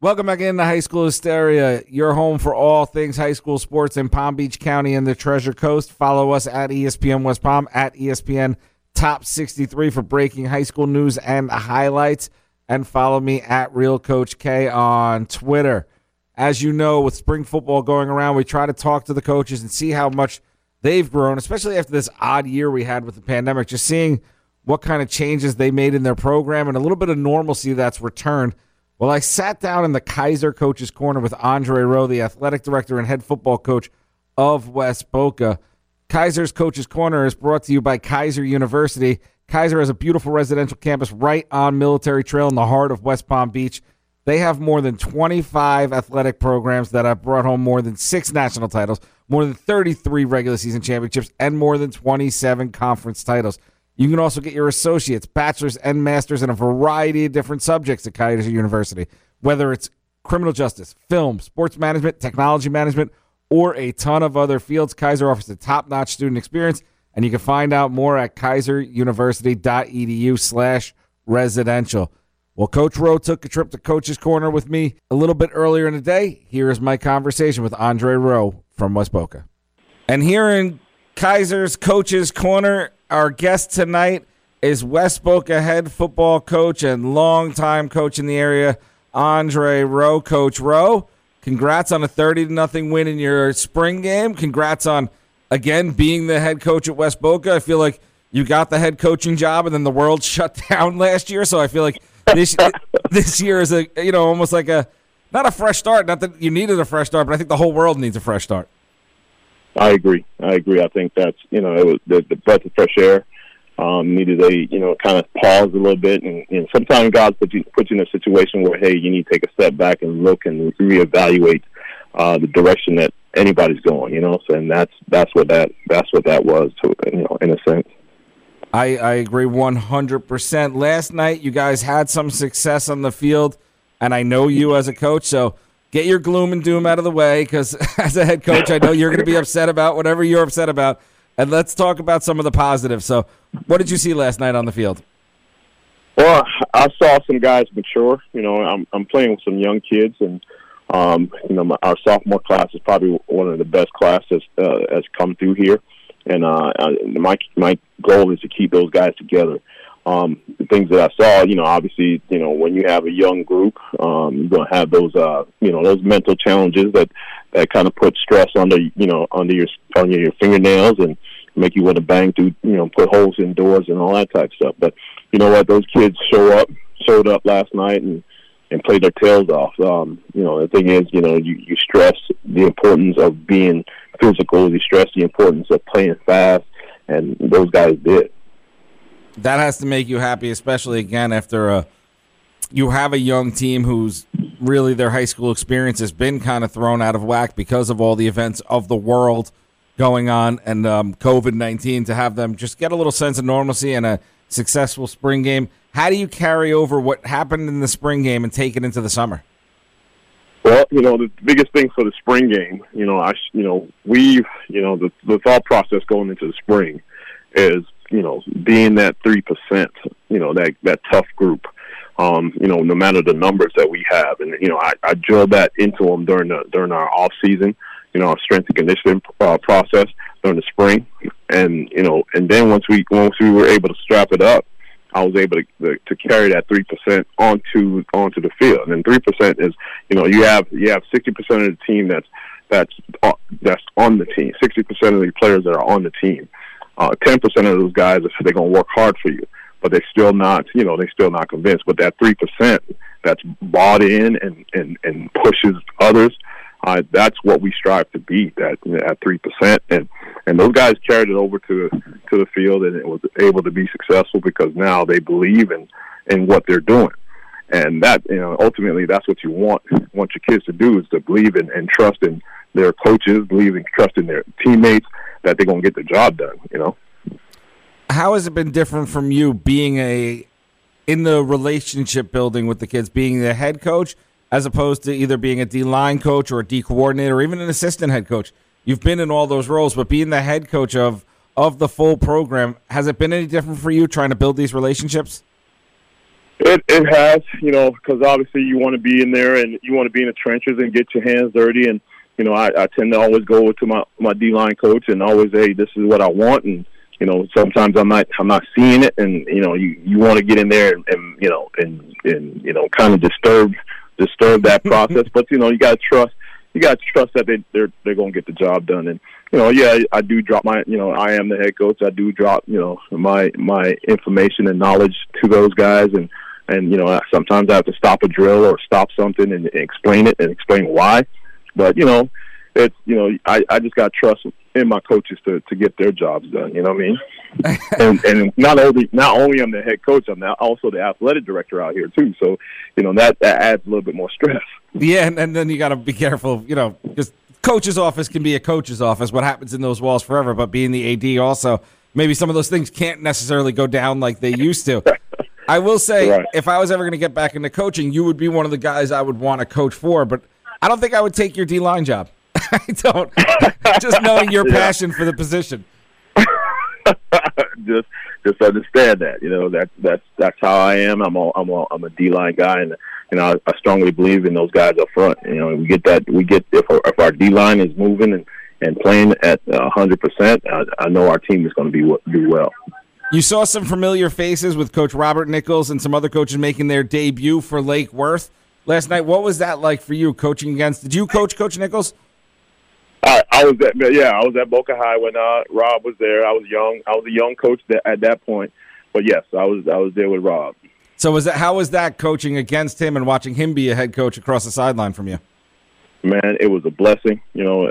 Welcome back into High School Hysteria, your home for all things high school sports in Palm Beach County and the Treasure Coast. Follow us at ESPN West Palm, at ESPN Top 63 for breaking high school news and highlights. And follow me at Real Coach K on Twitter. As you know, with spring football going around, we try to talk to the coaches and see how much they've grown, especially after this odd year we had with the pandemic, just seeing what kind of changes they made in their program and a little bit of normalcy that's returned – well, I sat down in the Keiser Coaches Corner with Andrae Rowe, the athletic director and head football coach of West Boca. Keiser's Coaches Corner is brought to you by Keiser University. Keiser has a beautiful residential campus right on Military Trail in the heart of West Palm Beach. They have more than 25 athletic programs that have brought home more than six national titles, more than 33 regular season championships, and more than 27 conference titles. You can also get your associates, bachelor's, and master's in a variety of different subjects at Keiser University, whether it's criminal justice, film, sports management, technology management, or a ton of other fields. Keiser offers a top-notch student experience, and you can find out more at keiseruniversity.edu slash residential. Well, Coach Rowe took a trip to Coach's Corner with me a little bit earlier in the day. Here is my conversation with Andrae Rowe from West Boca. And here in Keiser's Coach's Corner, our guest tonight is West Boca head football coach and longtime coach in the area, Andrae Rowe. Coach Rowe, congrats on a 30 to nothing win in your spring game. Congrats on, again, being the head coach at West Boca. I feel like you got the head coaching job and then the world shut down last year. So I feel like this, this year is a, you know, almost like a, not a fresh start. Not that you needed a fresh start, but I think the whole world needs a fresh start. I agree. I agree. I think that's you know it was the, the breath of fresh air. Um, needed a you know kind of pause a little bit, and, and sometimes God puts you puts you in a situation where hey, you need to take a step back and look and reevaluate uh, the direction that anybody's going. You know, so, and that's that's what that that's what that was to you know in a sense. I, I agree 100%. Last night, you guys had some success on the field, and I know you as a coach, so get your gloom and doom out of the way because as a head coach, I know you're going to be upset about whatever you're upset about. And let's talk about some of the positives. So, what did you see last night on the field? Well, I saw some guys mature. You know, I'm I'm playing with some young kids, and um, you know, my, our sophomore class is probably one of the best classes uh, has come through here. And uh, my my goal is to keep those guys together um, the things that I saw, you know, obviously, you know, when you have a young group, um, you're going to have those, uh, you know, those mental challenges that, that kind of put stress under, you know, under your, under your fingernails and make you want to bang through, you know, put holes in doors and all that type of stuff. But you know what? Those kids show up, showed up last night and, and played their tails off. Um, you know, the thing is, you know, you, you stress the importance of being physical. You stress the importance of playing fast, and those guys did that has to make you happy, especially again after a you have a young team who's really their high school experience has been kind of thrown out of whack because of all the events of the world going on and um, COVID nineteen. To have them just get a little sense of normalcy and a successful spring game. How do you carry over what happened in the spring game and take it into the summer? Well, you know, the biggest thing for the spring game, you know, I, you know, we, you know, the, the thought process going into the spring is you know, being that three percent, you know, that that tough group. Um, you know, no matter the numbers that we have, and you know, I, I drilled that into them during the during our off season, you know, our strength and conditioning uh, process during the spring, and you know, and then once we once we were able to strap it up, I was able to to carry that three percent onto onto the field. And then three percent is, you know, you have you have sixty percent of the team that's that's uh, that's on the team, sixty percent of the players that are on the team uh, 10% of those guys are they're going to work hard for you, but they're still not, you know, they're still not convinced. But that 3% that's bought in and, and, and pushes others, uh, that's what we strive to be, that at 3%. And, and those guys carried it over to, to the field and it was able to be successful because now they believe in, in what they're doing. And that, you know, ultimately that's what you want, want your kids to do is to believe in and trust in their coaches, believe and trust in their teammates, that they're going to get the job done. You know. How has it been different from you being a in the relationship building with the kids, being the head coach, as opposed to either being a D line coach or a D coordinator or even an assistant head coach? You've been in all those roles, but being the head coach of of the full program, has it been any different for you trying to build these relationships? It it has, you know, because obviously you want to be in there and you want to be in the trenches and get your hands dirty. And you know, I, I tend to always go to my my D line coach and always, hey, this is what I want. And you know, sometimes I'm not I'm not seeing it, and you know, you you want to get in there and, and you know and and you know kind of disturb disturb that process. but you know, you got to trust you got to trust that they they're they're going to get the job done. And you know, yeah, I do drop my you know I am the head coach. I do drop you know my my information and knowledge to those guys and and you know sometimes I have to stop a drill or stop something and, and explain it and explain why. But you know, it's you know I I just got trust in my coaches to to get their jobs done. You know what I mean? and and not only not only I'm the head coach, I'm now also the athletic director out here too. So you know that that adds a little bit more stress. Yeah, and, and then you got to be careful. You know, because coach's office can be a coach's office. What happens in those walls forever, but being the AD also maybe some of those things can't necessarily go down like they used to. I will say, right. if I was ever going to get back into coaching, you would be one of the guys I would want to coach for. But I don't think I would take your D line job. I don't. just knowing your yeah. passion for the position. just, just understand that. You know that that's that's how I am. I'm a I'm a I'm a D line guy, and you know I, I strongly believe in those guys up front. You know we get that we get if our, if our D line is moving and and playing at hundred percent, I know our team is going to be do well. You saw some familiar faces with Coach Robert Nichols and some other coaches making their debut for Lake Worth last night. What was that like for you coaching against? Did you coach Coach Nichols? I, I was at yeah, I was at Boca High when uh, Rob was there. I was young. I was a young coach at that point, but yes, I was I was there with Rob. So was that how was that coaching against him and watching him be a head coach across the sideline from you? Man, it was a blessing. You know,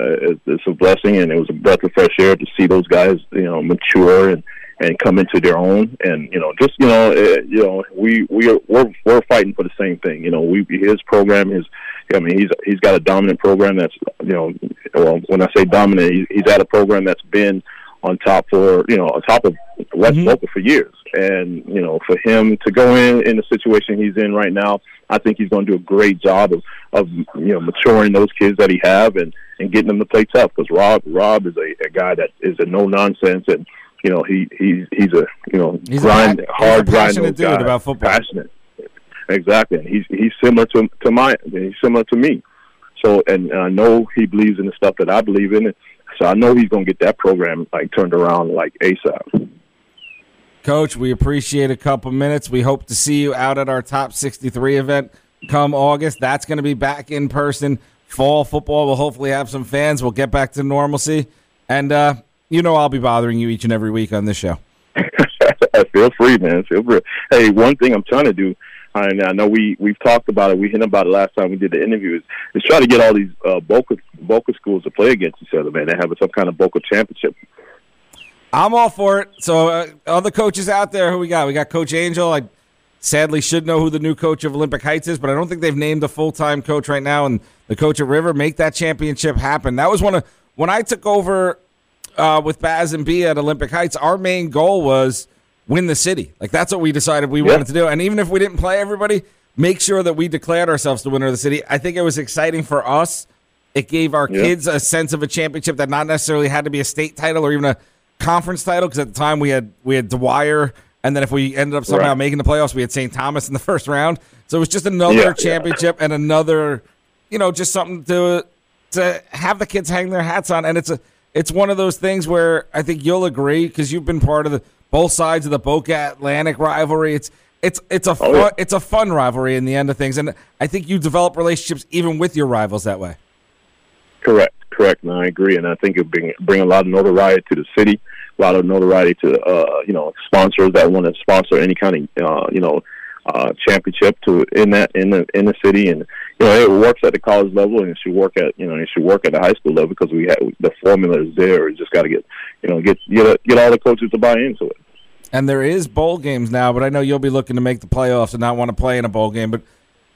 it's a blessing, and it was a breath of fresh air to see those guys, you know, mature and and come into their own. And you know, just you know, uh, you know, we we are we're we're fighting for the same thing. You know, we his program is. I mean, he's he's got a dominant program that's you know, well, when I say dominant, he, he's had a program that's been on top for you know on top of West mm-hmm. Boca for years. And you know, for him to go in in the situation he's in right now, I think he's going to do a great job of of you know maturing those kids that he have and and getting them to play tough. Because Rob Rob is a, a guy that is a no nonsense and you know, he he's he's a you know he's grind a, hard grinding dude guy, about football. Passionate. Exactly. He's he's similar to to my he's similar to me. So and, and I know he believes in the stuff that I believe in. So I know he's going to get that program like turned around like ASAP. Coach, we appreciate a couple minutes. We hope to see you out at our top 63 event come August. That's going to be back in person. Fall football will hopefully have some fans. We'll get back to normalcy. And uh, you know I'll be bothering you each and every week on this show. Feel free, man. Feel free. Hey, one thing I'm trying to do, and I know we we've talked about it. We hit about it last time we did the interviews. Is try to get all these uh, Boca Boca schools to play against each other, man. They have some kind of Boca championship. I'm all for it. So, uh, other coaches out there, who we got? We got Coach Angel. I sadly should know who the new coach of Olympic Heights is, but I don't think they've named a full time coach right now. And the coach at River make that championship happen. That was one of when I took over uh, with Baz and B at Olympic Heights, our main goal was win the city. Like that's what we decided we yeah. wanted to do. And even if we didn't play everybody, make sure that we declared ourselves the winner of the city. I think it was exciting for us. It gave our yeah. kids a sense of a championship that not necessarily had to be a state title or even a conference title. Because at the time we had we had Dwyer, and then if we ended up somehow right. making the playoffs, we had St. Thomas in the first round. So it was just another yeah, championship and another, you know, just something to to have the kids hang their hats on. And it's a it's one of those things where I think you'll agree because you've been part of the both sides of the Boca Atlantic rivalry. It's it's it's a fun, oh, yeah. it's a fun rivalry in the end of things, and I think you develop relationships even with your rivals that way. Correct, correct, and I agree, and I think it bring bring a lot of notoriety to the city, a lot of notoriety to uh, you know sponsors that want to sponsor any kind of uh, you know uh, championship to in that in the in the city, and you know it works at the college level, and it should work at you know it should work at the high school level because we have the formula is there. You just got to get you know get get get all the coaches to buy into it. And there is bowl games now, but I know you'll be looking to make the playoffs and not want to play in a bowl game, but.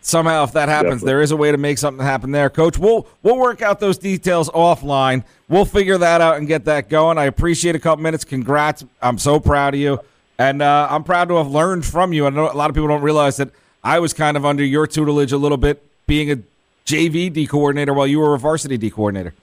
Somehow, if that happens, Definitely. there is a way to make something happen there, Coach. We'll we'll work out those details offline. We'll figure that out and get that going. I appreciate a couple minutes. Congrats! I'm so proud of you. And uh, I'm proud to have learned from you. I know a lot of people don't realize that I was kind of under your tutelage a little bit, being a JV D coordinator while you were a varsity D coordinator.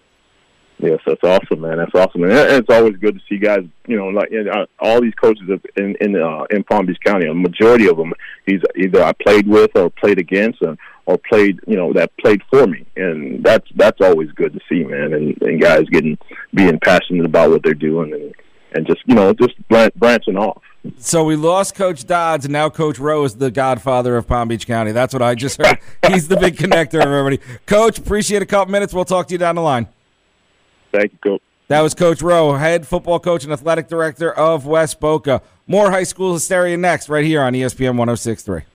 Yes, that's awesome, man. That's awesome, and it's always good to see guys. You know, like uh, all these coaches in in uh, in Palm Beach County. A majority of them, he's either I played with or played against, or, or played. You know, that played for me, and that's that's always good to see, man. And, and guys getting being passionate about what they're doing, and and just you know just branching off. So we lost Coach Dodds, and now Coach Rowe is the godfather of Palm Beach County. That's what I just heard. He's the big connector of everybody. Coach, appreciate a couple minutes. We'll talk to you down the line. Thank you, Coach. That was Coach Rowe, head football coach and athletic director of West Boca. More high school hysteria next, right here on ESPN 1063.